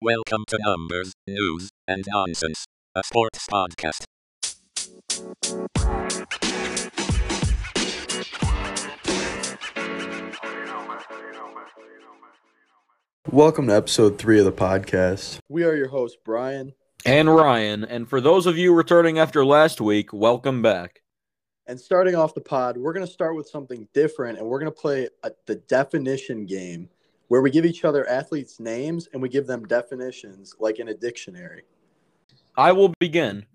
Welcome to Numbers, News, and Nonsense, a sports podcast. Welcome to episode three of the podcast. We are your hosts, Brian. and Ryan. And for those of you returning after last week, welcome back. And starting off the pod, we're going to start with something different and we're going to play a, the definition game where we give each other athletes' names and we give them definitions like in a dictionary. I will begin.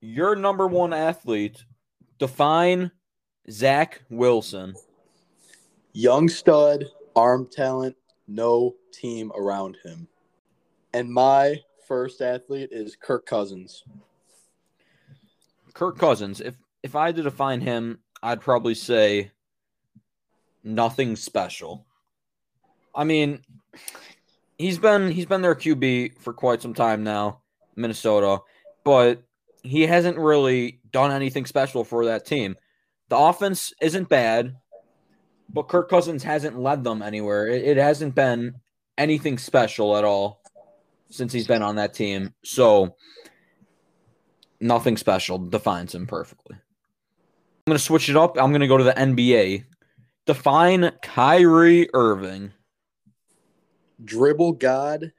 Your number one athlete, define Zach Wilson. Young stud, arm talent, no team around him. And my first athlete is Kirk Cousins. Kirk Cousins. If if I had to define him, I'd probably say nothing special. I mean, he's been he's been their QB for quite some time now, Minnesota, but he hasn't really done anything special for that team. The offense isn't bad, but Kirk Cousins hasn't led them anywhere. It, it hasn't been anything special at all since he's been on that team. So nothing special defines him perfectly. I'm going to switch it up. I'm going to go to the NBA. Define Kyrie Irving. Dribble god,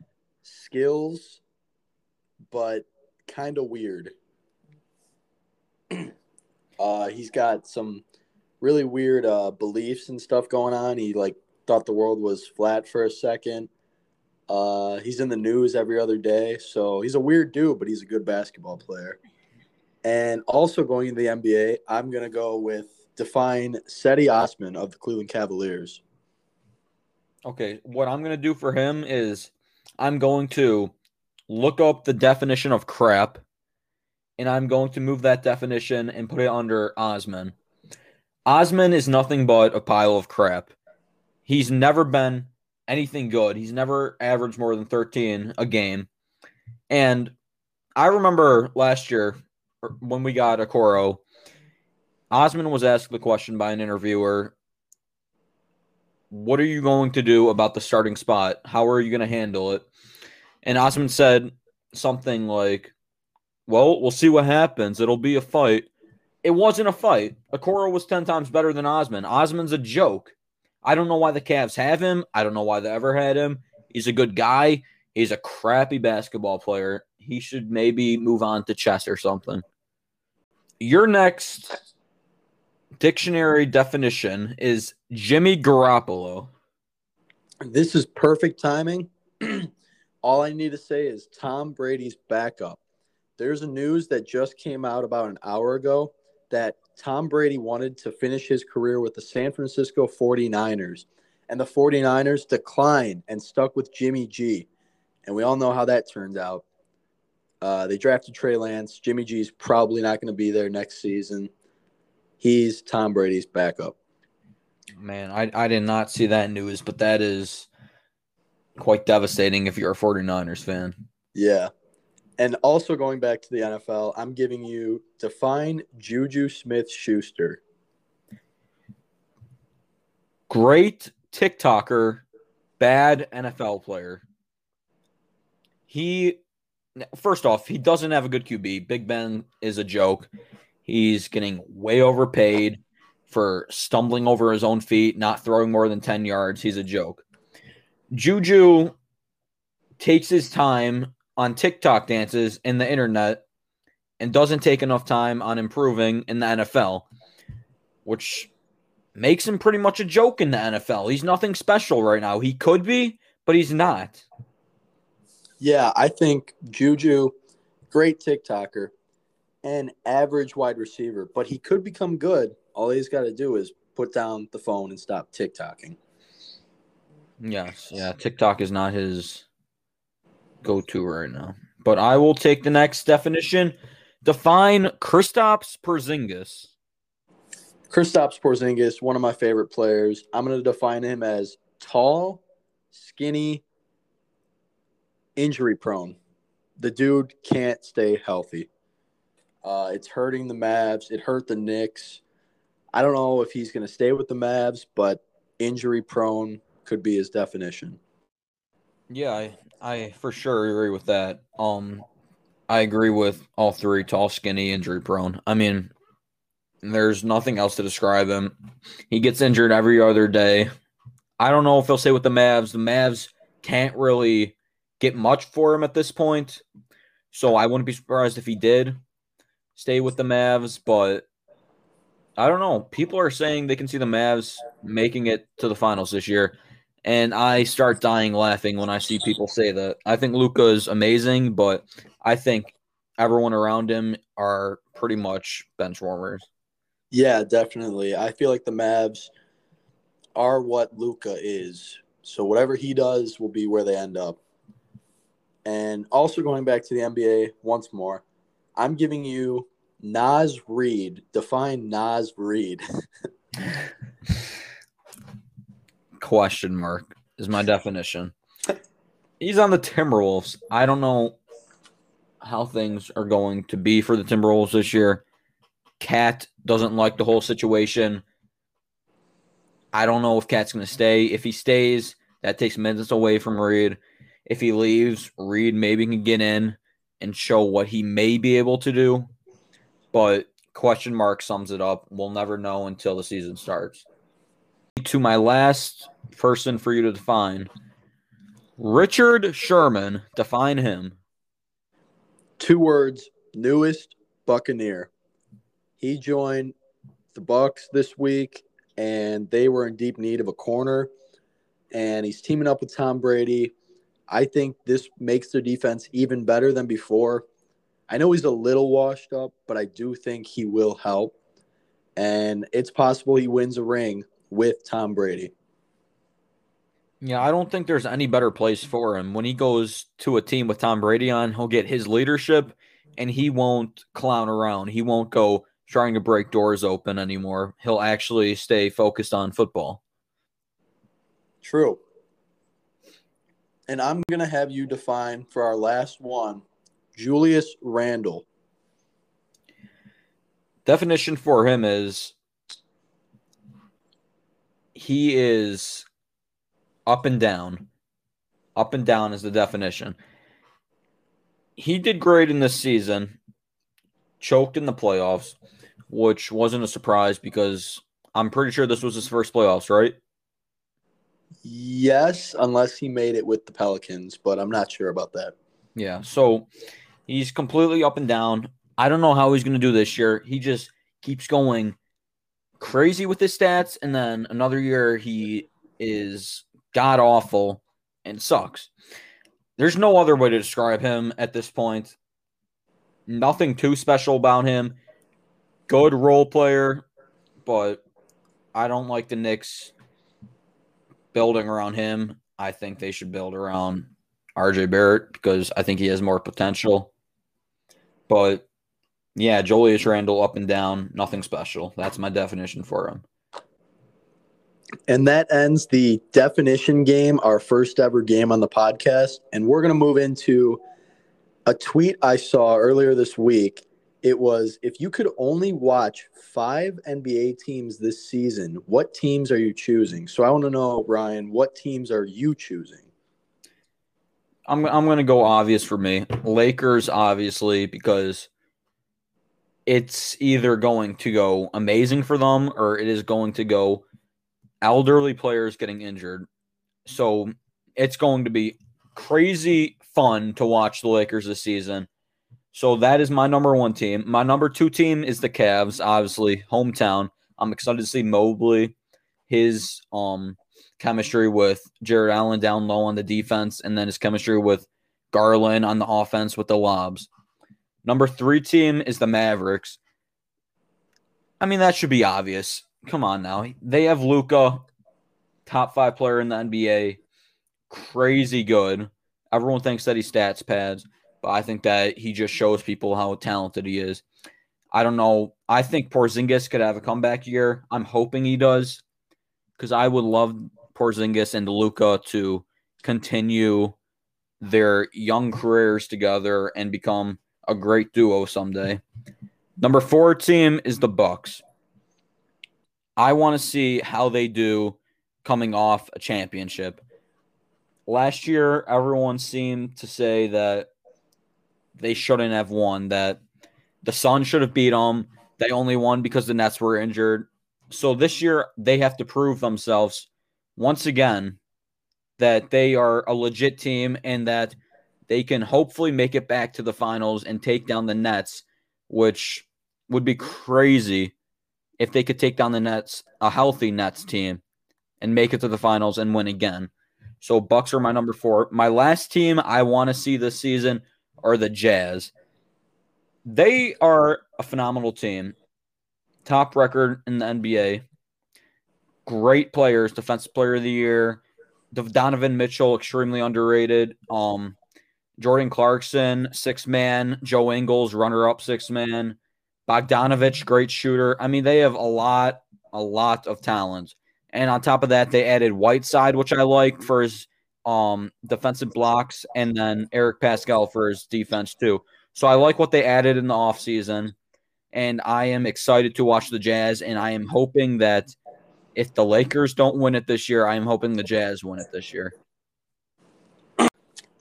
skills, but kind of weird. uh, he's got some really weird uh, beliefs and stuff going on. He like thought the world was flat for a second. Uh, he's in the news every other day, so he's a weird dude, but he's a good basketball player. And also going into the NBA, I'm gonna go with define Cedi Osman of the Cleveland Cavaliers. Okay, what I'm going to do for him is I'm going to look up the definition of crap and I'm going to move that definition and put it under Osman. Osman is nothing but a pile of crap. He's never been anything good. He's never averaged more than 13 a game. And I remember last year er, when we got Okoro, Osman was asked the question by an interviewer what are you going to do about the starting spot? How are you going to handle it? And Osman said something like, Well, we'll see what happens. It'll be a fight. It wasn't a fight. Okoro was 10 times better than Osman. Osman's a joke. I don't know why the Cavs have him. I don't know why they ever had him. He's a good guy. He's a crappy basketball player. He should maybe move on to chess or something. Your next dictionary definition is Jimmy Garoppolo. This is perfect timing. All I need to say is Tom Brady's backup. There's a news that just came out about an hour ago that Tom Brady wanted to finish his career with the San Francisco 49ers. And the 49ers declined and stuck with Jimmy G. And we all know how that turned out. Uh, they drafted Trey Lance. Jimmy G's probably not going to be there next season. He's Tom Brady's backup. Man, I, I did not see that news, but that is quite devastating if you're a 49ers fan. Yeah. And also going back to the NFL, I'm giving you define Juju Smith Schuster. Great TikToker, bad NFL player. He, first off, he doesn't have a good QB. Big Ben is a joke. He's getting way overpaid for stumbling over his own feet, not throwing more than 10 yards. He's a joke. Juju takes his time on TikTok dances in the internet and doesn't take enough time on improving in the NFL, which makes him pretty much a joke in the NFL. He's nothing special right now. He could be, but he's not. Yeah, I think Juju, great TikToker, and average wide receiver, but he could become good. All he's got to do is put down the phone and stop TikToking. Yes, yeah. TikTok is not his go-to right now. But I will take the next definition. Define Kristaps Porzingis. Kristaps Porzingis, one of my favorite players. I'm going to define him as tall, skinny, injury prone. The dude can't stay healthy. Uh, it's hurting the Mavs. It hurt the Knicks. I don't know if he's going to stay with the Mavs, but injury prone could be his definition. Yeah, I, I for sure agree with that. Um, I agree with all three: tall, skinny, injury prone. I mean, there's nothing else to describe him. He gets injured every other day. I don't know if he'll stay with the Mavs. The Mavs can't really get much for him at this point, so I wouldn't be surprised if he did stay with the Mavs. But I don't know. People are saying they can see the Mavs making it to the finals this year. And I start dying laughing when I see people say that. I think Luka is amazing, but I think everyone around him are pretty much bench warmers. Yeah, definitely. I feel like the Mavs are what Luka is. So whatever he does will be where they end up. And also going back to the NBA once more, I'm giving you Naz Reid. Define Naz Reid. Question mark is my definition. He's on the Timberwolves. I don't know how things are going to be for the Timberwolves this year. Cat doesn't like the whole situation. I don't know if Cat's going to stay. If he stays, that takes minutes away from Reid. If he leaves, Reid maybe can get in and show what he may be able to do. But question mark sums it up. We'll never know until the season starts. To my last person for you to define Richard Sherman. Define him. Two words newest Buccaneer. He joined the Bucs this week, and they were in deep need of a corner. And he's teaming up with Tom Brady. I think this makes their defense even better than before. I know he's a little washed up, but I do think he will help. And it's possible he wins a ring with Tom Brady. Yeah, I don't think there's any better place for him. When he goes to a team with Tom Brady on, he'll get his leadership and he won't clown around. He won't go trying to break doors open anymore. He'll actually stay focused on football. True. And I'm going to have you define for our last one Julius Randle. Definition for him is he is up and down. Up and down is the definition. He did great in this season, choked in the playoffs, which wasn't a surprise because I'm pretty sure this was his first playoffs, right? Yes, unless he made it with the Pelicans, but I'm not sure about that. Yeah, so he's completely up and down. I don't know how he's going to do this year. He just keeps going crazy with his stats, and then another year he is god awful and sucks. There's no other way to describe him at this point. Nothing too special about him. Good role player, but I don't like the Knicks building around him. I think they should build around RJ Barrett because I think he has more potential. But yeah, Julius Randle up and down, nothing special. That's my definition for him. And that ends the definition game, our first ever game on the podcast. And we're going to move into a tweet I saw earlier this week. It was if you could only watch five NBA teams this season, what teams are you choosing? So I want to know, Ryan, what teams are you choosing? I'm I'm to go obvious for me. Lakers obviously because it's either going to go amazing for them or it is going to go elderly players getting injured. So it's going to be crazy fun to watch the Lakers this season. So that is my number one team. My number two team is the Cavs, obviously, hometown. I'm excited to see Mobley, his um chemistry with Jarrett Allen down low on the defense, and then his chemistry with Garland on the offense with the lobs. Number three team is the Mavericks. I mean, that should be obvious come on now. They have Luka, top five player in the NBA, crazy good. Everyone thinks that he stats pads, but I think that he just shows people how talented he is. I don't know. I think Porzingis could have a comeback year. I'm hoping he does because I would love Porzingis and Luka to continue their young careers together and become a great duo someday. Number four team is the Bucks. I want to see how they do coming off a championship. last year everyone seemed to say that they shouldn't have won, that the Suns should have beat them. They only won because the Nets were injured. So this year they have to prove themselves once again that they are a legit team and that they can hopefully make it back to the finals and take down the Nets, which would be crazy if they could take down the Nets, a healthy Nets team, and make it to the finals and win again. So Bucks are my number four. My last team I want to see this season are the Jazz. They are a phenomenal team. Top record in the NBA. Great players, defensive player of the year. Donovan Mitchell, extremely underrated. Um, Jordan Clarkson, six man. Joe Ingles, runner up six man. Bogdanovich, great shooter. I mean, they have a lot, a lot of talent. And on top of that, they added Whiteside, which I like for his um defensive blocks, and then Eric Paschall for his defense too. So I like what they added in the offseason. And I am excited to watch the Jazz. And I am hoping that if the Lakers don't win it this year, I am hoping the Jazz win it this year.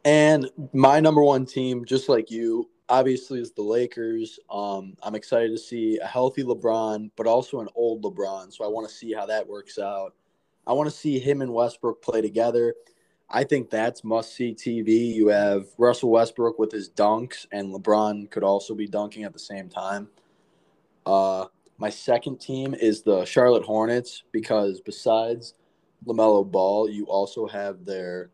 And my number one team, just like you, obviously is the Lakers. Um, I'm excited to see a healthy LeBron, but also an old LeBron. So I want to see how that works out. I want to see him and Westbrook play together. I think that's must see TV. You have Russell Westbrook with his dunks, and LeBron could also be dunking at the same time. Uh, my second team is the Charlotte Hornets because besides LaMelo Ball, you also have their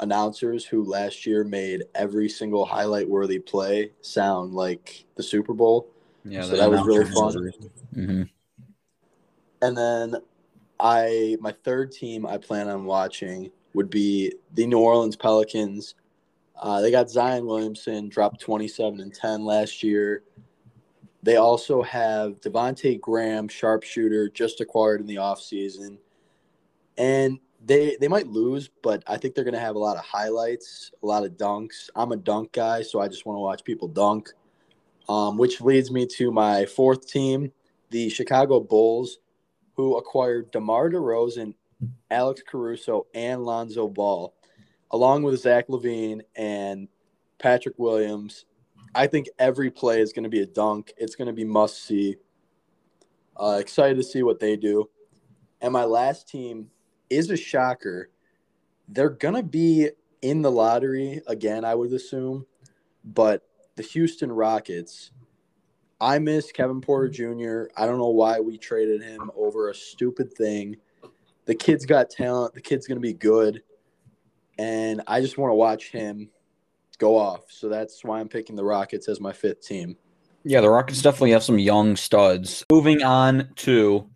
announcers who last year made every single highlight worthy play sound like the Super Bowl. Yeah, so that was really fun. Mm-hmm. And then I my third team I plan on watching would be the New Orleans Pelicans. Uh, they got Zion Williamson, dropped 27 and 10 last year. They also have Devonte Graham, sharpshooter, just acquired in the offseason. And they they might lose, but I think they're going to have a lot of highlights, a lot of dunks. I'm a dunk guy, so I just want to watch people dunk. Um, which leads me to my fourth team, the Chicago Bulls, who acquired DeMar DeRozan, Alex Caruso, and Lonzo Ball, along with Zach LaVine and Patrick Williams. I think every play is going to be a dunk. It's going to be must see. Uh, excited to see what they do. And my last team is a shocker. They're going to be in the lottery again, I would assume. But the Houston Rockets, I miss Kevin Porter Jr. I don't know why we traded him over a stupid thing. The kid's got talent. The kid's going to be good. And I just want to watch him go off. So that's why I'm picking the Rockets as my fifth team. Yeah, the Rockets definitely have some young studs. Moving on to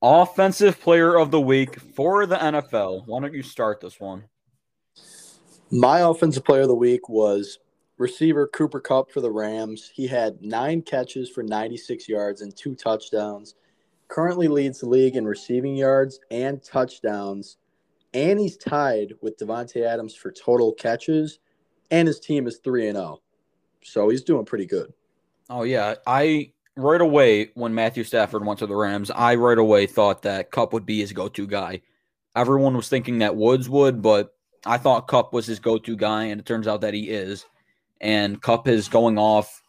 Offensive Player of the Week for the NFL. Why don't you start this one? My Offensive Player of the Week was receiver Cooper Kupp for the Rams. He had nine catches for 96 yards and two touchdowns. Currently leads the league in receiving yards and touchdowns. And he's tied with Davante Adams for total catches. And his team is 3 and 0. So he's doing pretty good. Oh, yeah. I right away when Matthew Stafford went to the Rams, I right away thought that Kupp would be his go-to guy. Everyone was thinking that Woods would, but I thought Kupp was his go-to guy, and it turns out that he is. And Kupp is going off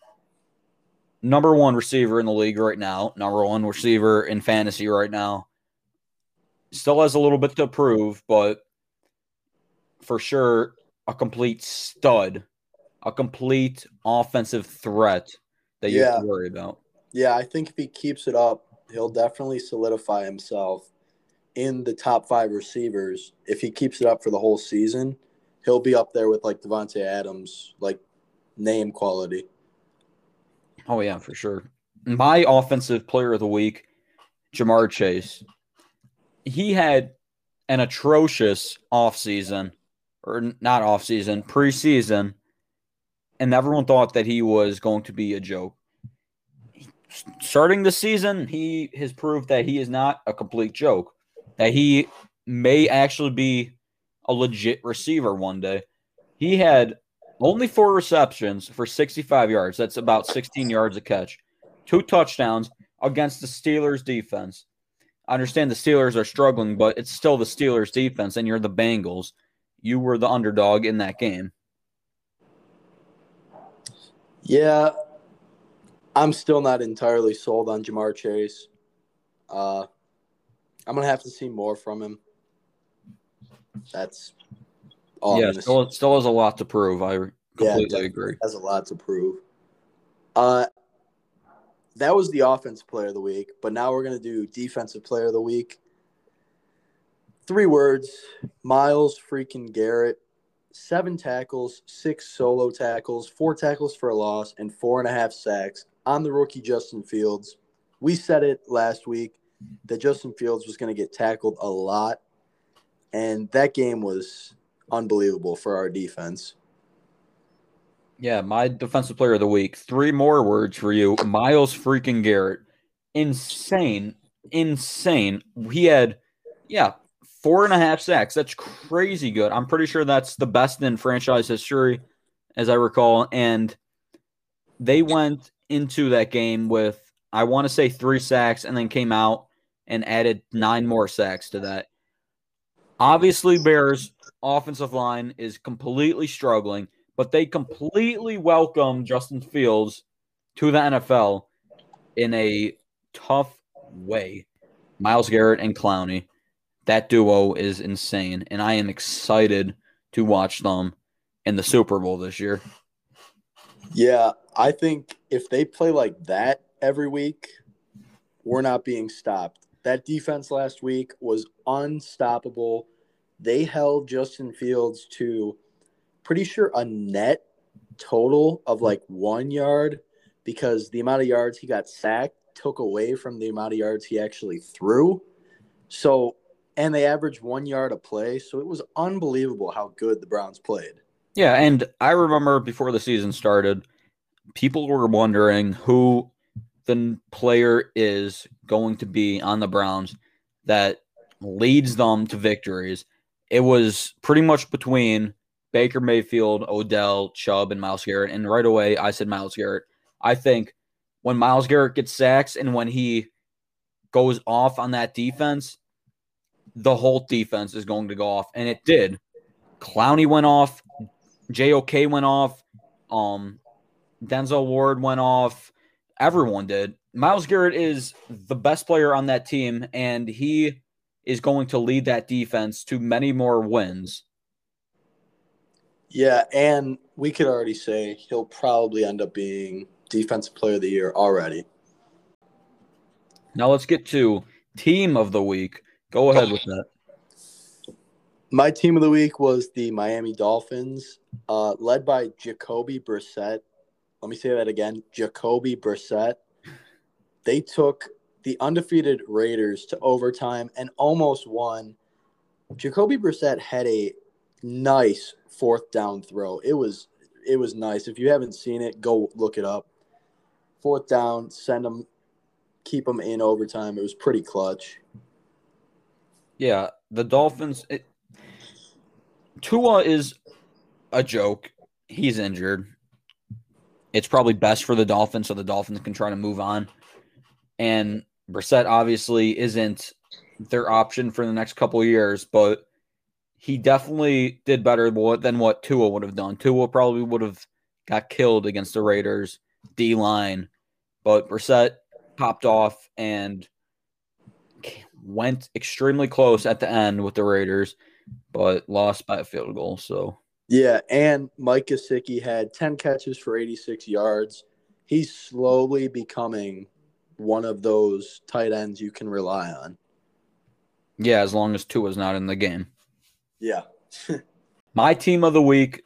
number one receiver in the league right now, number one receiver in fantasy right now. Still has a little bit to prove, but for sure a complete stud, a complete offensive threat that you yeah. have to worry about. Yeah, I think if he keeps it up, he'll definitely solidify himself in the top five receivers. If he keeps it up for the whole season, he'll be up there with like Davante Adams, like name quality. Oh yeah, for sure. My offensive player of the week, Ja'Marr Chase. He had an atrocious offseason, or not off offseason, preseason, and everyone thought that he was going to be a joke starting the season, he has proved that he is not a complete joke, that he may actually be a legit receiver one day. He had only four receptions for 65 yards. That's about 16 yards a catch, two touchdowns against the Steelers defense. I understand the Steelers are struggling, but it's still the Steelers defense, and you're the Bengals. You were the underdog in that game. Yeah, I'm still not entirely sold on Ja'Marr Chase. Uh, I'm gonna have to see more from him. That's all. yeah, still, still has a lot to prove. I completely definitely agree. has a lot to prove. Uh, that was the offense player of the week, but now we're gonna do defensive player of the week. Three words: Myles freaking Garrett. Seven tackles, six solo tackles, four tackles for a loss, and four and a half sacks on the rookie Justin Fields. We said it last week that Justin Fields was going to get tackled a lot, and that game was unbelievable for our defense. Yeah, my defensive player of the week. Three more words for you. Myles freaking Garrett. Insane. Insane. He had, yeah, four and a half sacks. That's crazy good. I'm pretty sure that's the best in franchise history, as I recall. And they went into that game with, I want to say, three sacks and then came out and added nine more sacks to that. Obviously, Bears' offensive line is completely struggling but they completely welcome Justin Fields to the NFL in a tough way. Myles Garrett and Clowney, that duo is insane, and I am excited to watch them in the Super Bowl this year. Yeah, I think if they play like that every week, we're not being stopped. That defense last week was unstoppable. They held Justin Fields to pretty sure a net total of like one yard because the amount of yards he got sacked took away from the amount of yards he actually threw. So, and they averaged one yard a play. So it was unbelievable how good the Browns played. Yeah, and I remember before the season started, people were wondering who the player is going to be on the Browns that leads them to victories. It was pretty much between Baker Mayfield, Odell, Chubb, and Myles Garrett. And right away, I said Myles Garrett. I think when Myles Garrett gets sacks and when he goes off on that defense, the whole defense is going to go off. And it did. Clowney went off. JOK went off. Um, Denzel Ward went off. Everyone did. Myles Garrett is the best player on that team, and he is going to lead that defense to many more wins. Yeah, and we could already say he'll probably end up being defensive player of the year already. Now let's get to team of the week. Go ahead with that. My team of the week was the Miami Dolphins, uh, led by Jacoby Brissett. Let me say that again Jacoby Brissett. They took the undefeated Raiders to overtime and almost won. Jacoby Brissett had a nice fourth down throw. It was it was nice. If you haven't seen it, go look it up. Fourth down, send them, keep them in overtime. It was pretty clutch. Yeah, the Dolphins. It, Tua is a joke. He's injured. It's probably best for the Dolphins so the Dolphins can try to move on. And Brissett obviously isn't their option for the next couple years, but he definitely did better than what Tua would have done. Tua probably would have got killed against the Raiders D line, but Brissett popped off and went extremely close at the end with the Raiders, but lost by a field goal. So yeah, and Mike Gesicki had ten catches for eighty six yards. He's slowly becoming one of those tight ends you can rely on. Yeah, as long as Tua's not in the game. Yeah. My team of the week,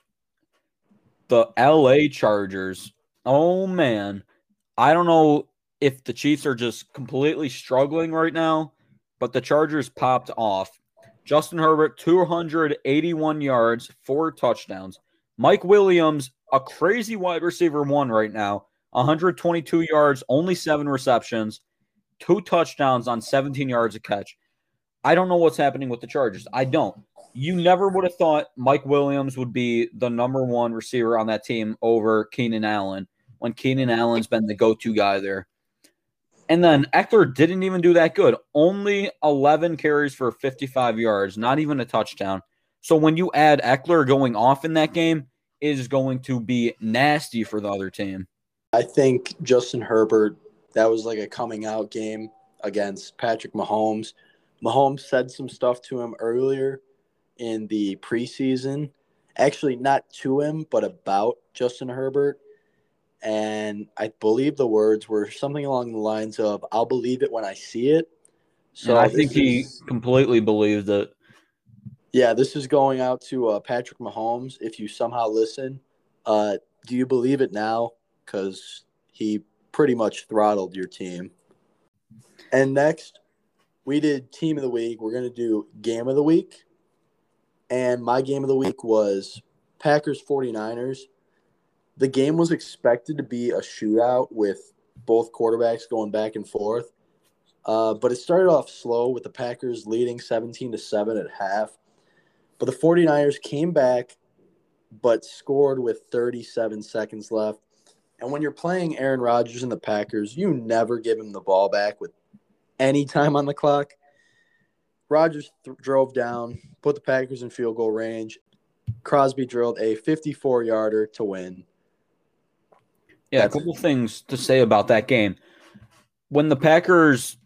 the LA Chargers. Oh man. I don't know if the Chiefs are just completely struggling right now, but the Chargers popped off. Justin Herbert, 281 yards, four touchdowns. Mike Williams, a crazy wide receiver one right now, 122 yards, only seven receptions, two touchdowns on 17 yards a catch. I don't know what's happening with the Chargers. I don't. You never would have thought Mike Williams would be the number one receiver on that team over Keenan Allen when Keenan Allen's been the go to guy there. And then Ekeler didn't even do that good. Only 11 carries for 55 yards, not even a touchdown. So when you add Ekeler going off in that game, is going to be nasty for the other team. I think Justin Herbert, that was like a coming out game against Patrick Mahomes. Mahomes said some stuff to him earlier in the preseason. Actually, not to him, but about Justin Herbert. And I believe the words were something along the lines of, I'll believe it when I see it. So and I think he is, completely believed it. Yeah, this is going out to uh, Patrick Mahomes. If you somehow listen, uh, do you believe it now? Because he pretty much throttled your team. And next, we did team of the week. We're going to do game of the week. And my game of the week was Packers 49ers. The game was expected to be a shootout with both quarterbacks going back and forth. Uh, but it started off slow with the Packers leading 17 to 7 at half. But the 49ers came back, but scored with 37 seconds left. And when you're playing Aaron Rodgers and the Packers, you never give him the ball back with any time on the clock. Rodgers th- drove down, put the Packers in field goal range. Crosby drilled a 54 yarder to win. Yeah, That's a couple it. things to say about that game. When the Packers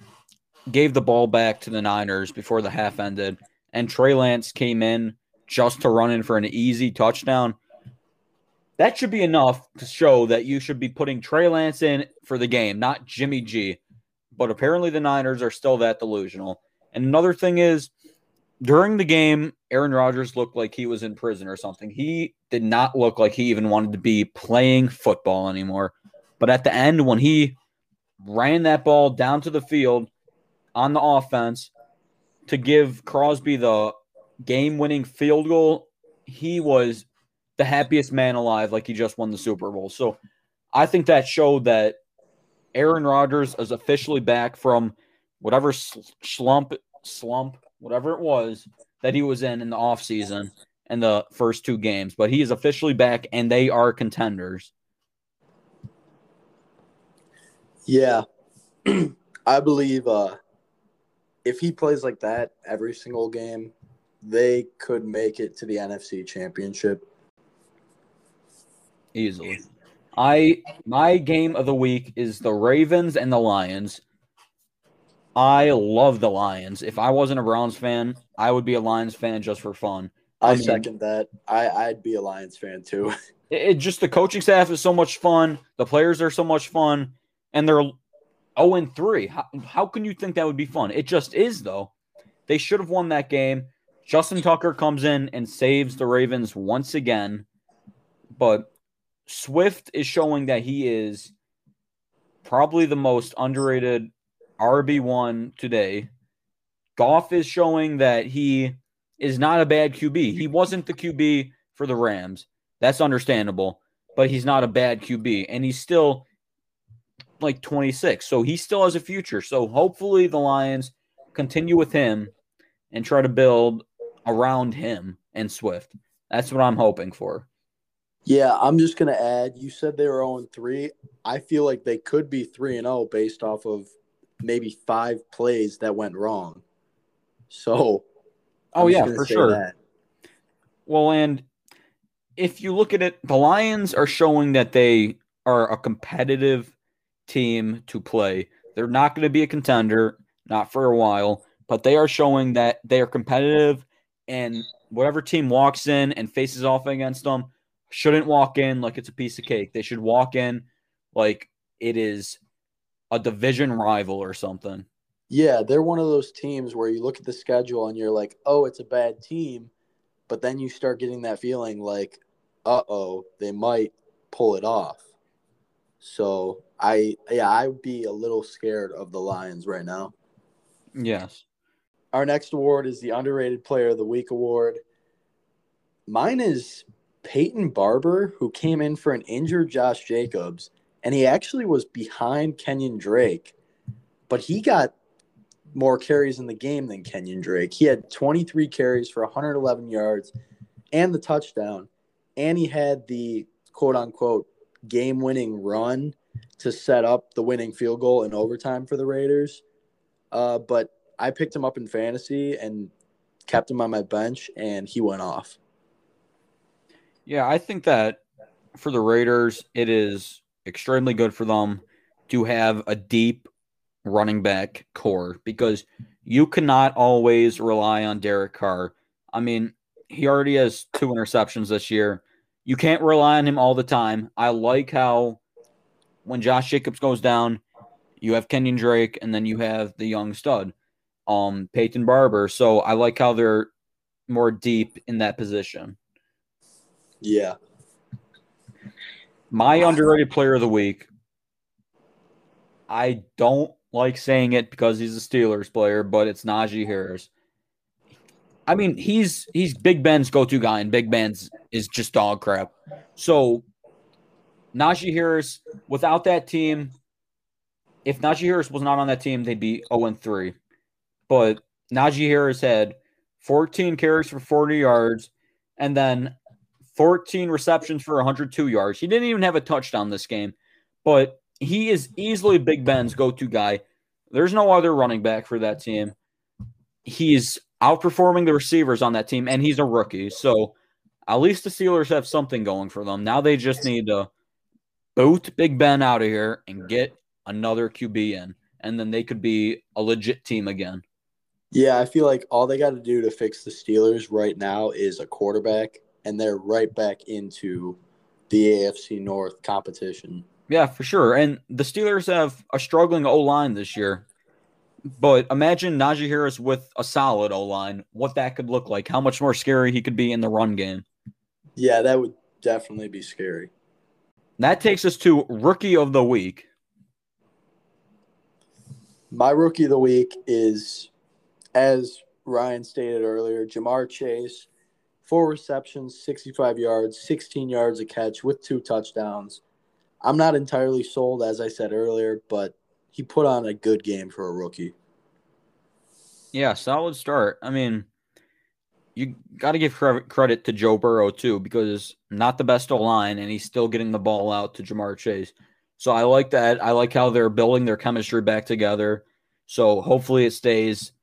gave the ball back to the Niners before the half ended, and Trey Lance came in just to run in for an easy touchdown, that should be enough to show that you should be putting Trey Lance in for the game, not Jimmy G. But apparently the Niners are still that delusional. And another thing is, during the game, Aaron Rodgers looked like he was in prison or something. He did not look like he even wanted to be playing football anymore. But at the end, when he ran that ball down to the field on the offense, to give Crosby the game winning field goal, he was the happiest man alive, like he just won the Super Bowl. So I think that showed that Aaron Rodgers is officially back from whatever slump, slump, whatever it was that he was in in the offseason and the first two games. But he is officially back and they are contenders. Yeah. I believe uh, if he plays like that every single game, they could make it to the NFC Championship easily. I my game of the week is the Ravens and the Lions. I love the Lions. If I wasn't a Browns fan, I would be a Lions fan just for fun. I, I mean, second that. I I'd be a Lions fan too. It, it, just the coaching staff is so much fun. The players are so much fun, and they're 0 and 3. How, how can you think that would be fun? It just is, though. They should have won that game. Justin Tucker comes in and saves the Ravens once again. But Swift is showing that he is probably the most underrated RB1 today. Goff is showing that he is not a bad QB. He wasn't the QB for the Rams. That's understandable, but he's not a bad QB. And he's still like 26. So he still has a future. So hopefully the Lions continue with him and try to build around him and Swift. That's what I'm hoping for. Yeah, I'm just going to add you said they were 0 3. I feel like they could be 3 and 0 based off of maybe five plays that went wrong. So, oh, I'm yeah, for sure. That. Well, and if you look at it, the Lions are showing that they are a competitive team to play. They're not going to be a contender, not for a while, but they are showing that they are competitive and whatever team walks in and faces off against them shouldn't walk in like it's a piece of cake. They should walk in like it is a division rival or something. Yeah, they're one of those teams where you look at the schedule and you're like, "Oh, it's a bad team." But then you start getting that feeling like, "Uh-oh, they might pull it off." So I yeah, I'd be a little scared of the Lions right now. Yes. Our next award is the underrated player of the week award. Mine is Peyton Barber, who came in for an injured Josh Jacobs, and he actually was behind Kenyan Drake, but he got more carries in the game than Kenyan Drake. He had 23 carries for 111 yards and the touchdown, and he had the quote unquote game winning run to set up the winning field goal in overtime for the Raiders. Uh, but I picked him up in fantasy, and kept him on my bench, and he went off. Yeah, I think that for the Raiders, it is extremely good for them to have a deep running back core because you cannot always rely on Derek Carr. I mean, he already has two interceptions this year. You can't rely on him all the time. I like how when Josh Jacobs goes down, you have Kenyan Drake and then you have the young stud, um, Peyton Barber. So I like how they're more deep in that position. Yeah. My underrated player of the week. I don't like saying it because he's a Steelers player, but it's Najee Harris. I mean, he's he's Big Ben's go-to guy, and Big Ben's is just dog crap. So Najee Harris, without that team, if Najee Harris was not on that team, they'd be 0 3. But Najee Harris had 14 carries for 40 yards and then 14 receptions for 102 yards. He didn't even have a touchdown this game, but he is easily Big Ben's go to guy. There's no other running back for that team. He's outperforming the receivers on that team, and he's a rookie. So at least the Steelers have something going for them. Now they just need to boot Big Ben out of here and get another QB in, and then they could be a legit team again. Yeah, I feel like all they got to do to fix the Steelers right now is a quarterback, and they're right back into the AFC North competition. Yeah, for sure. And the Steelers have a struggling O line this year. But imagine Najee Harris with a solid O line, what that could look like, how much more scary he could be in the run game. Yeah, that would definitely be scary. That takes us to rookie of the week. My rookie of the week is, as Ryan stated earlier, Ja'Marr Chase, four receptions, 65 yards, 16 yards a catch with two touchdowns. I'm not entirely sold, as I said earlier, but he put on a good game for a rookie. Yeah, solid start. I mean, you got to give credit to Joe Burrow too because not the best O line, and he's still getting the ball out to Ja'Marr Chase. So I like that. I like how they're building their chemistry back together. So hopefully it stays.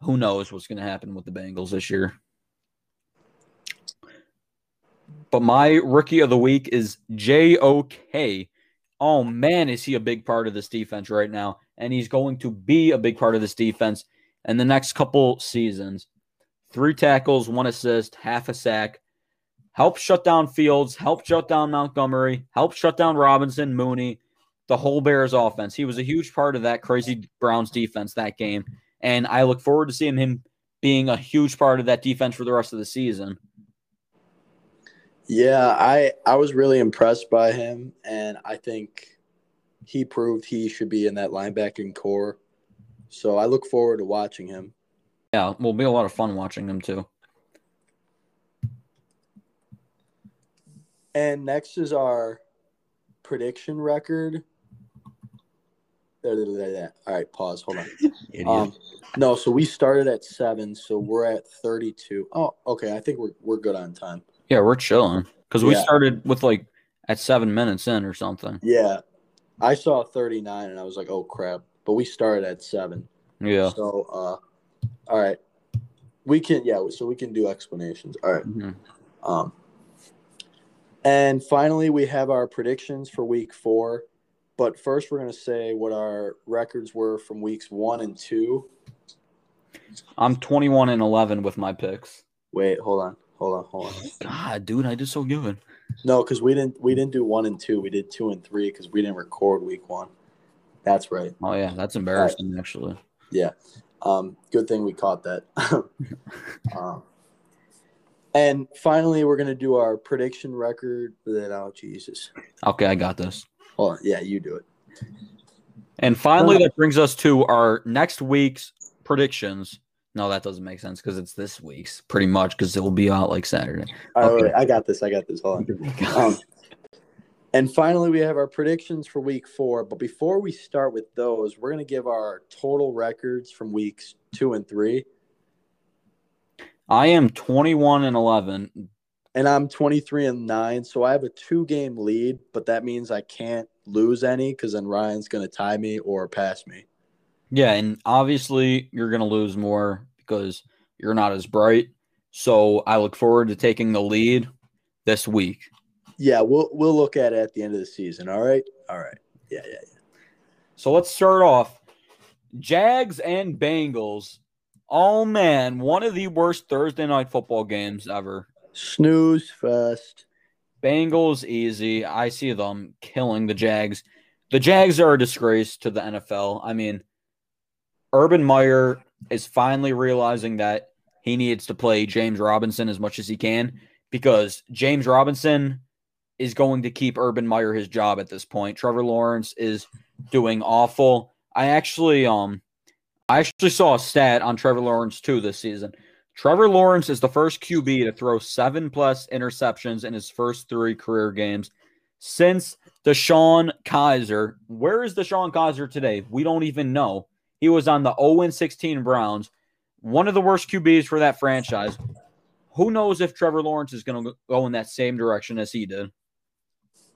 Who knows what's going to happen with the Bengals this year? But my rookie of the week is JOK. Oh man, is he a big part of this defense right now? And he's going to be a big part of this defense in the next couple seasons. Three tackles, one assist, half a sack. Help shut down Fields, help shut down Montgomery, help shut down Robinson, Mooney, the whole Bears offense. He was a huge part of that crazy Browns defense that game. And I look forward to seeing him being a huge part of that defense for the rest of the season. Yeah, I I was really impressed by him, and I think he proved he should be in that linebacking core. So I look forward to watching him. Yeah, will be a lot of fun watching him too. And next is our prediction record. There, there, there, there. All right, pause. Hold on. um, no, so we started at seven, so we're at thirty-two. Oh, okay. I think we're we're good on time. Yeah, we're chilling because we yeah. started with like at seven minutes in or something. Yeah, I saw 39 and I was like, oh crap! But we started at seven. Yeah. So, uh, all right, we can yeah, so we can do explanations. All right. mm-hmm. Um, and finally, we have our predictions for week four. But first, we're going to say what our records were from weeks one and two. I'm 21 and 11 with my picks. Wait, hold on. Hold on, hold on. God, dude, I did so good. No, because we didn't we didn't do one and two. We did two and three because we didn't record week one. That's right. Oh yeah, that's embarrassing right. actually. Yeah. Um, good thing we caught that. um, and finally, we're gonna do our prediction record. That oh Jesus. Okay, I got this. Oh yeah, you do it. And finally, that brings us to our next week's predictions. No, that doesn't make sense because it's this week's pretty much because it will be out like Saturday. All okay. right, I got this. I got this. Hold on. Um, and finally, we have our predictions for week four. But before we start with those, we're going to give our total records from weeks two and three. I am 21 and 11. And I'm 23 and 9. So I have a two game lead, but that means I can't lose any because then Ryan's going to tie me or pass me. Yeah, and obviously you're going to lose more because you're not as bright. So I look forward to taking the lead this week. Yeah, we'll we'll look at it at the end of the season. All right. All right. Yeah, yeah, yeah. So let's start off. Jags and Bengals. Oh man, one of the worst Thursday night football games ever. Snooze fest. Bengals easy. I see them killing the Jags. The Jags are a disgrace to the NFL. I mean, Urban Meyer is finally realizing that he needs to play James Robinson as much as he can because James Robinson is going to keep Urban Meyer his job at this point. Trevor Lawrence is doing awful. I actually um I actually saw a stat on Trevor Lawrence too this season. Trevor Lawrence is the first QB to throw seven plus interceptions in his first three career games since DeShone Kizer. Where is DeShone Kizer today? We don't even know. He was on the 0 16 Browns, one of the worst QBs for that franchise. Who knows if Trevor Lawrence is going to go in that same direction as he did?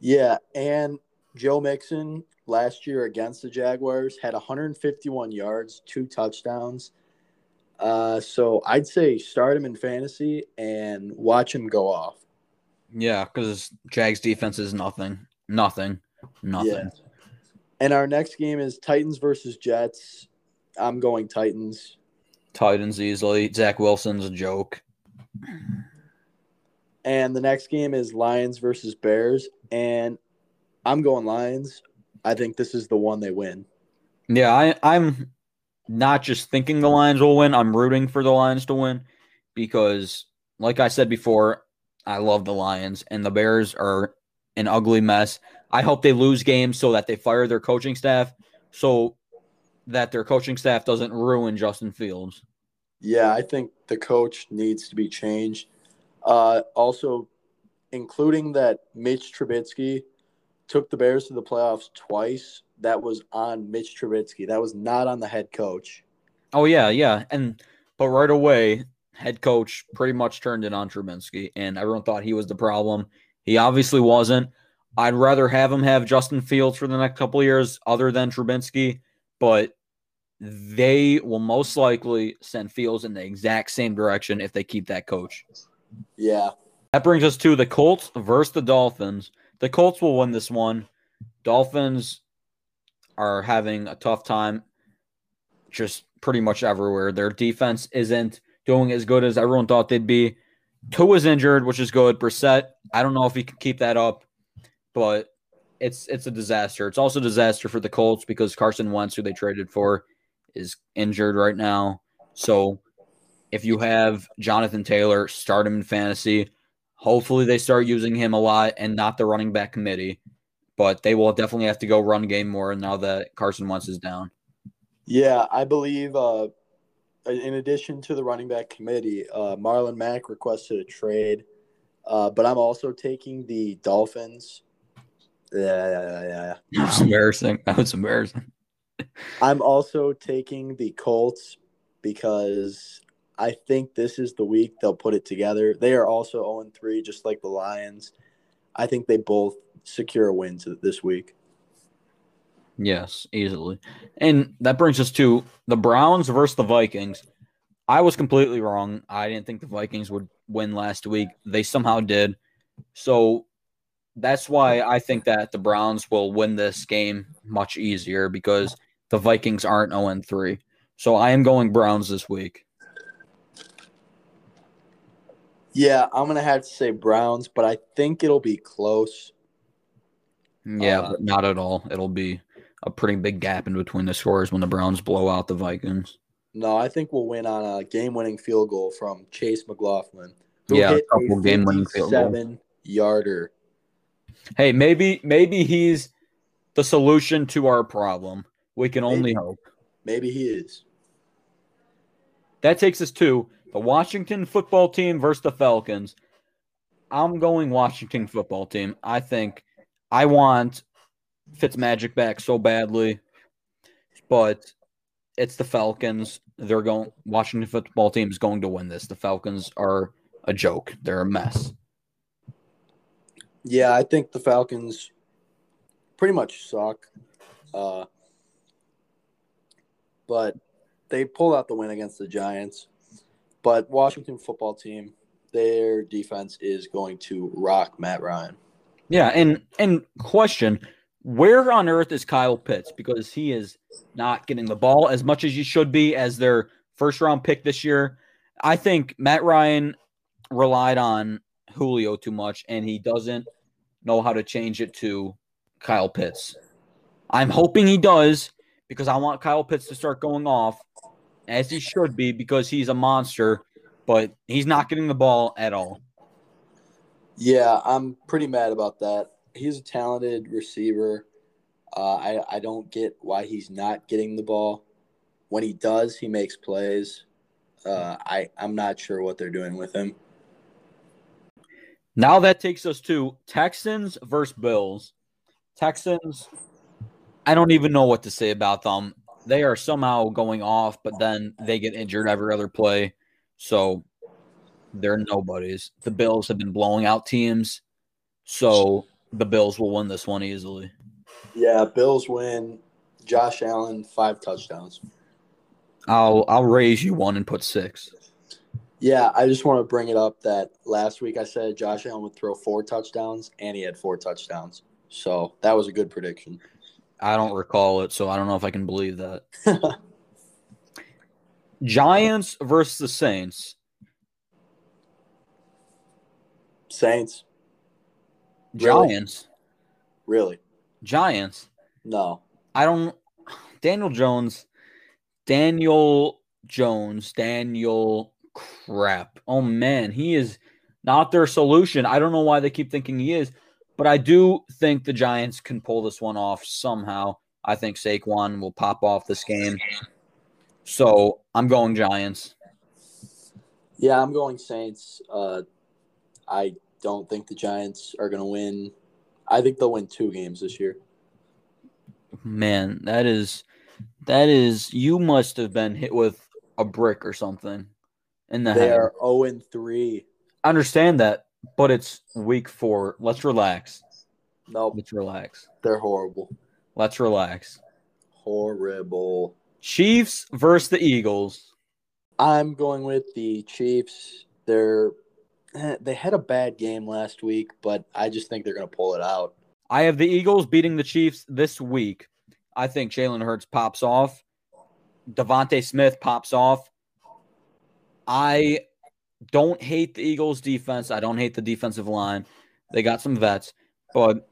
Yeah, and Joe Mixon last year against the Jaguars had 151 yards, two touchdowns. Uh, so I'd say start him in fantasy and watch him go off. Yeah, because Jags defense is nothing, nothing, nothing. Yeah. And our next game is Titans versus Jets. I'm going Titans. Titans easily. Zach Wilson's a joke. And the next game is Lions versus Bears. And I'm going Lions. I think this is the one they win. Yeah, I, I'm not just thinking the Lions will win. I'm rooting for the Lions to win because, like I said before, I love the Lions and the Bears are an ugly mess. I hope they lose games so that they fire their coaching staff so that their coaching staff doesn't ruin Justin Fields. Yeah, I think the coach needs to be changed. Uh, also, including that Mitch Trubisky took the Bears to the playoffs twice. That was on Mitch Trubisky. That was not on the head coach. Oh yeah, yeah, and but right away, head coach pretty much turned it on Trubisky, and everyone thought he was the problem. He obviously wasn't. I'd rather have him have Justin Fields for the next couple years, other than Trubisky, but they will most likely send Fields in the exact same direction if they keep that coach. Yeah. That brings us to the Colts versus the Dolphins. The Colts will win this one. Dolphins are having a tough time just pretty much everywhere. Their defense isn't doing as good as everyone thought they'd be. Tua is injured, which is good. Brissett, I don't know if he can keep that up, but it's it's a disaster. It's also a disaster for the Colts because Carson Wentz, who they traded for, is injured right now. So if you have Jonathan Taylor, start him in fantasy. Hopefully they start using him a lot and not the running back committee. But they will definitely have to go run game more now that Carson Wentz is down. Yeah, I believe uh, in addition to the running back committee, uh, Marlon Mack requested a trade. Uh, but I'm also taking the Dolphins. Yeah, yeah, yeah, yeah. That's embarrassing. That was embarrassing. I'm also taking the Colts because I think this is the week they'll put it together. They are also 0 3, just like the Lions. I think they both secure a win this week. Yes, easily. And that brings us to the Browns versus the Vikings. I was completely wrong. I didn't think the Vikings would win last week. They somehow did. So that's why I think that the Browns will win this game much easier because the Vikings aren't 0 3. So I am going Browns this week. Yeah, I'm gonna have to say Browns, but I think it'll be close. Yeah, uh, but not at all. It'll be a pretty big gap in between the scores when the Browns blow out the Vikings. No, I think we'll win on a game-winning field goal from Chase McLaughlin. yeah, a couple game-winning field goal. Seven yarder. Hey, maybe maybe he's the solution to our problem. We can only maybe, hope. Maybe he is. That takes us to the Washington football team versus the Falcons. I'm going Washington football team. I think I want Fitzmagic back so badly, but it's the Falcons. They're going. Washington football team is going to win this. The Falcons are a joke. They're a mess. Yeah, I think the Falcons pretty much suck. Uh, but they pulled out the win against the Giants. But Washington football team, their defense is going to rock Matt Ryan. Yeah, and and question, where on earth is Kyle Pitts? Because he is not getting the ball as much as he should be as their first round pick this year. I think Matt Ryan relied on Julio too much, and he doesn't know how to change it to Kyle Pitts. I'm hoping he does because I want Kyle Pitts to start going off as he should be because he's a monster, but he's not getting the ball at all. Yeah, I'm pretty mad about that. He's a talented receiver. Uh, I I don't get why he's not getting the ball. When he does, he makes plays. Uh, I I'm not sure what they're doing with him. Now that takes us to Texans versus Bills. Texans, I don't even know what to say about them. They are somehow going off, but then they get injured every other play. So they're nobodies. The Bills have been blowing out teams. So the Bills will win this one easily. Yeah, Bills win. Josh Allen, five touchdowns. I'll I'll raise you one and put six. Yeah, I just want to bring it up that last week I said Josh Allen would throw four touchdowns, and he had four touchdowns. So that was a good prediction. I don't recall it, so I don't know if I can believe that. Giants versus the Saints. Saints. Really? Giants. Really? Giants. No. I don't. Daniel Jones. Daniel Jones. Daniel crap. Oh man, he is not their solution. I don't know why they keep thinking he is, but I do think the Giants can pull this one off somehow. I think Saquon will pop off this game. So I'm going Giants. Yeah, I'm going Saints. Uh, I don't think the Giants are going to win. I think they'll win two games this year. Man, that is that is you must have been hit with a brick or something in the They are 0 and 3. I understand that, but it's week four. Let's relax. Nope, Let's relax. they're horrible. Let's relax. Horrible. Chiefs versus the Eagles. I'm going with the Chiefs. They're eh, they had a bad game last week, but I just think they're going to pull it out. I have the Eagles beating the Chiefs this week. I think Jalen Hurts pops off. DeVonta Smith pops off. I don't hate the Eagles defense. I don't hate the defensive line. They got some vets, but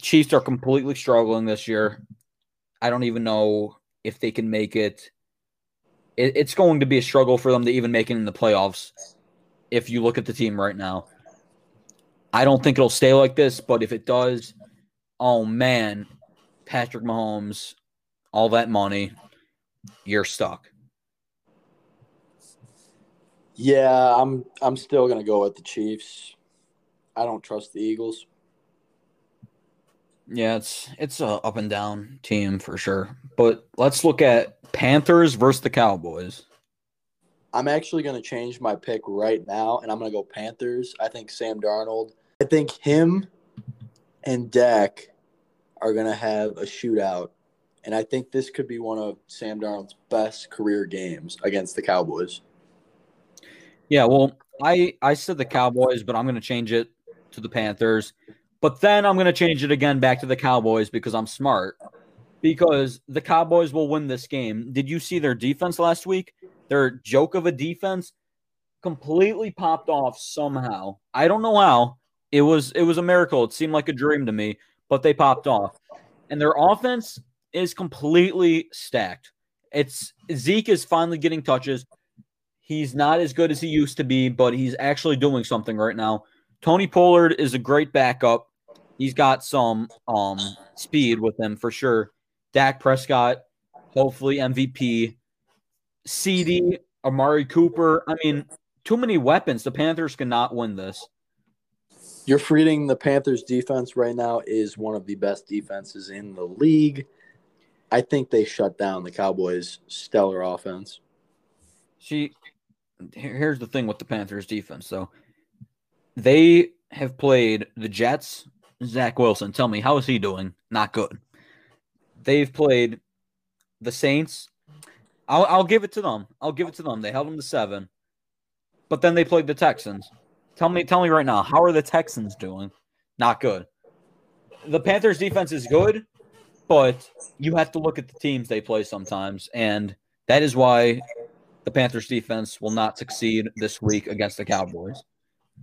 Chiefs are completely struggling this year. I don't even know if they can make it. it. It's going to be a struggle for them to even make it in the playoffs. If you look at the team right now, I don't think it'll stay like this, but if it does, oh man, Patrick Mahomes, all that money, you're stuck. Yeah, I'm I'm still going to go with the Chiefs. I don't trust the Eagles. Yeah, it's it's a up and down team for sure. But let's look at Panthers versus the Cowboys. I'm actually going to change my pick right now, and I'm going to go Panthers. I think Sam Darnold. I think him and Dak are going to have a shootout, and I think this could be one of Sam Darnold's best career games against the Cowboys. Yeah, well, I I said the Cowboys, but I'm going to change it to the Panthers. But then I'm going to change it again back to the Cowboys because I'm smart. Because the Cowboys will win this game. Did you see their defense last week? Their joke of a defense completely popped off somehow. I don't know how. It was it was a miracle. It seemed like a dream to me, but they popped off. And their offense is completely stacked. It's Zeke is finally getting touches. He's not as good as he used to be, but he's actually doing something right now. Tony Pollard is a great backup. He's got some um speed with him for sure. Dak Prescott, hopefully MVP. CeeDee, Amari Cooper. I mean, too many weapons. The Panthers cannot win this. You're reading the Panthers defense right now is one of the best defenses in the league. I think they shut down the Cowboys' stellar offense. See, here- here's the thing with the Panthers defense, So They have played the Jets. Zach Wilson, tell me, how is he doing? Not good. They've played the Saints. I'll, I'll give it to them. I'll give it to them. They held them to seven. but then they played the Texans. Tell me, tell me right now, how are the Texans doing? Not good. The Panthers defense is good, but you have to look at the teams they play sometimes, and that is why the Panthers defense will not succeed this week against the Cowboys.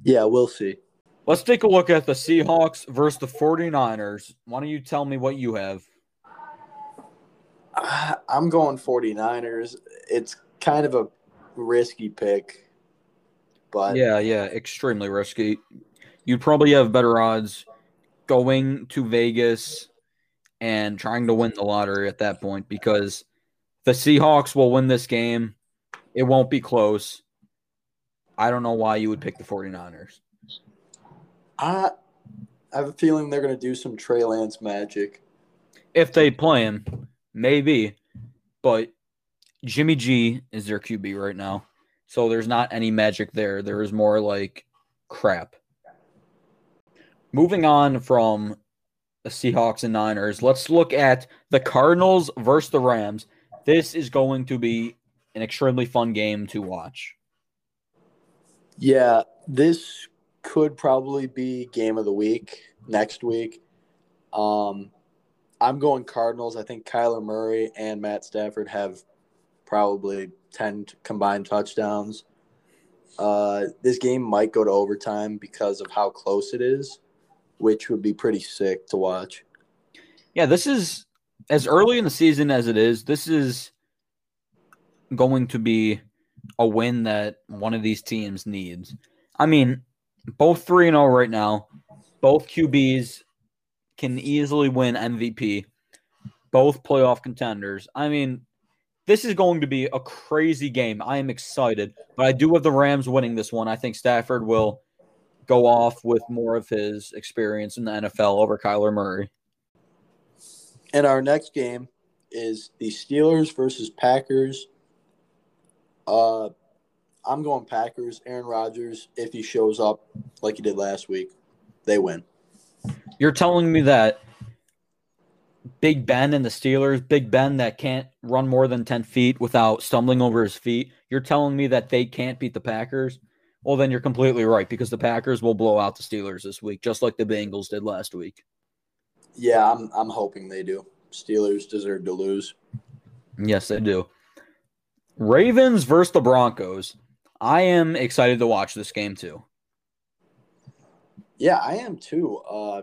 Yeah, we'll see. Let's take a look at the Seahawks versus the 49ers. Why don't you tell me what you have? I'm going 49ers. It's kind of a risky pick, but Yeah, yeah, extremely risky. You'd probably have better odds going to Vegas and trying to win the lottery at that point because the Seahawks will win this game. It won't be close. I don't know why you would pick the 49ers. I, I have a feeling they're going to do some Trey Lance magic. If they play him, maybe. But Jimmy G is their QB right now. So there's not any magic there. There is more like crap. Moving on from the Seahawks and Niners, let's look at the Cardinals versus the Rams. This is going to be an extremely fun game to watch. Yeah, this could probably be game of the week next week. Um, I'm going Cardinals. I think Kyler Murray and Matt Stafford have probably 10 combined touchdowns. Uh, this game might go to overtime because of how close it is, which would be pretty sick to watch. Yeah, this is as early in the season as it is. This is going to be a win that one of these teams needs. I mean, both 3 and 0 right now. Both QBs can easily win MVP. Both playoff contenders. I mean, this is going to be a crazy game. I am excited, but I do have the Rams winning this one. I think Stafford will go off with more of his experience in the NFL over Kyler Murray. And our next game is the Steelers versus Packers. Uh, I'm going Packers. Aaron Rodgers, if he shows up like he did last week, they win. You're telling me that Big Ben and the Steelers, Big Ben that can't run more than 10 feet without stumbling over his feet, you're telling me that they can't beat the Packers? Well, then you're completely right because the Packers will blow out the Steelers this week, just like the Bengals did last week. Yeah, I'm I'm hoping they do. Steelers deserve to lose. Yes, they do. Ravens versus the Broncos. I am excited to watch this game too. Yeah, I am too. Uh,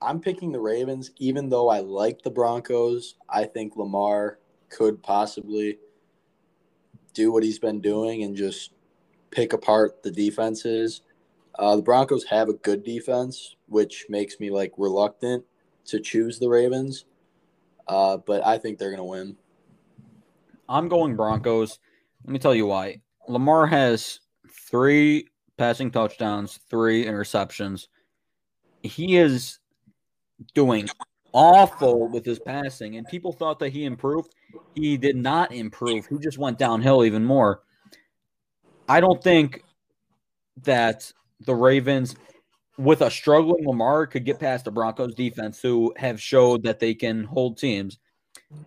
I'm picking the Ravens, even though I like the Broncos. I think Lamar could possibly do what he's been doing and just pick apart the defenses. Uh, the Broncos have a good defense, which makes me like reluctant to choose the Ravens. Uh, but I think they're gonna win. I'm going Broncos. Let me tell you why. Lamar has three passing touchdowns, three interceptions. He is doing awful with his passing, and people thought that he improved. He did not improve. He just went downhill even more. I don't think that the Ravens, with a struggling Lamar, could get past the Broncos defense, who have showed that they can hold teams.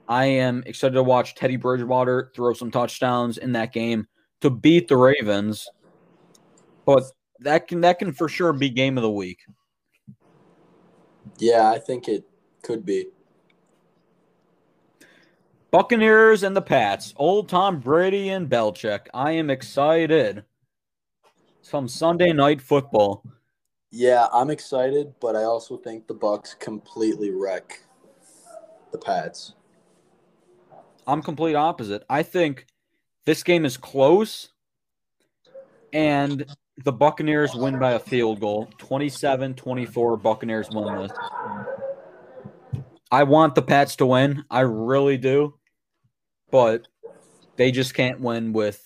I am excited to watch Teddy Bridgewater throw some touchdowns in that game to beat the Ravens. But that can that can for sure be game of the week. Yeah, I think it could be. Buccaneers and the Pats. Old Tom Brady and Belichick. I am excited. Some Sunday night football. Yeah, I'm excited, but I also think the Bucs completely wreck the Pats. I'm complete opposite. I think this game is close and the Buccaneers win by a field goal. 27-24 Buccaneers win this. I want the Pats to win. I really do. But they just can't win with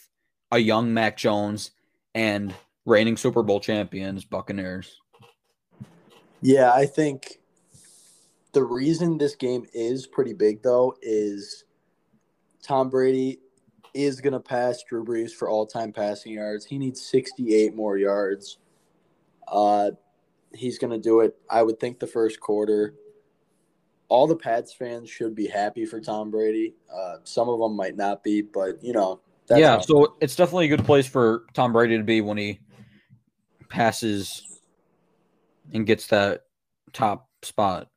a young Mac Jones and reigning Super Bowl champions Buccaneers. Yeah, I think the reason this game is pretty big though is Tom Brady is going to pass Drew Brees for all-time passing yards. He needs 68 more yards. Uh, he's going to do it. I would think the first quarter. All the Pats fans should be happy for Tom Brady. Uh, some of them might not be, but you know, That's yeah, so it's definitely a good place for Tom Brady to be when he passes and gets that top spot.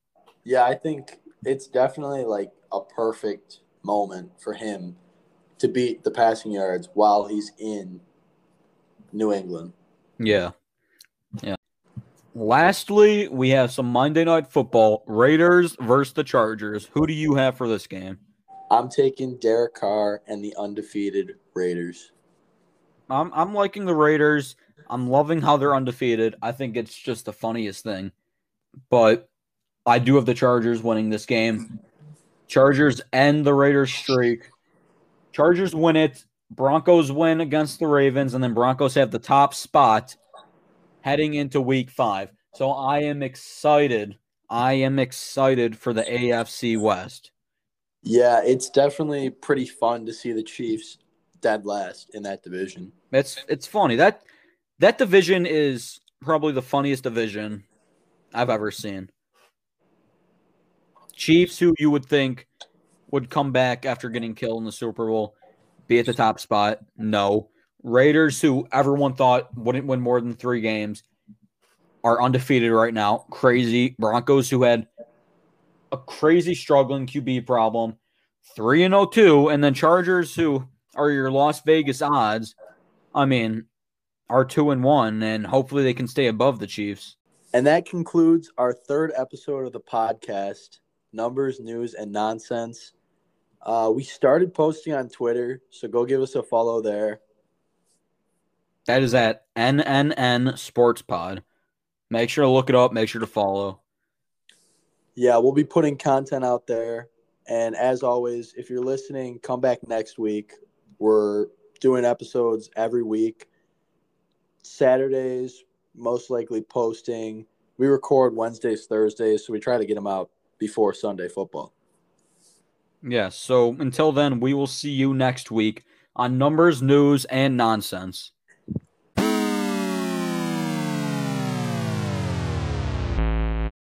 yeah, I think it's definitely like a perfect moment for him to beat the passing yards while he's in New England. Yeah. Yeah. Lastly, we have some Monday night football. Raiders versus the Chargers. Who do you have for this game? I'm taking Derek Carr and the undefeated Raiders. I'm I'm liking the Raiders. I'm loving how they're undefeated. I think it's just the funniest thing. But I do have the Chargers winning this game. Chargers end the Raiders streak. Chargers win it. Broncos win against the Ravens, and then Broncos have the top spot heading into week five. So I am excited. I am excited for the AFC West. Yeah, it's definitely pretty fun to see the Chiefs dead last in that division. It's it's funny that that division is probably the funniest division I've ever seen. Chiefs, who you would think would come back after getting killed in the Super Bowl, be at the top spot. No. Raiders, who everyone thought wouldn't win more than three games, are undefeated right now. Crazy. Broncos, who had a crazy struggling QB problem, 3 and 02. And then Chargers, who are your Las Vegas odds, I mean, are 2 and 1. And hopefully they can stay above the Chiefs. And that concludes our third episode of the podcast Numbers, News, and Nonsense. Uh, we started posting on Twitter, so go give us a follow there. That is at NNN Sports Pod. Make sure to look it up. Make sure to follow. Yeah, we'll be putting content out there. And as always, if you're listening, come back next week. We're doing episodes every week. Saturdays, most likely posting. We record Wednesdays, Thursdays, so we try to get them out before Sunday football. Yes. so until then, we will see you next week on Numbers, News, and Nonsense.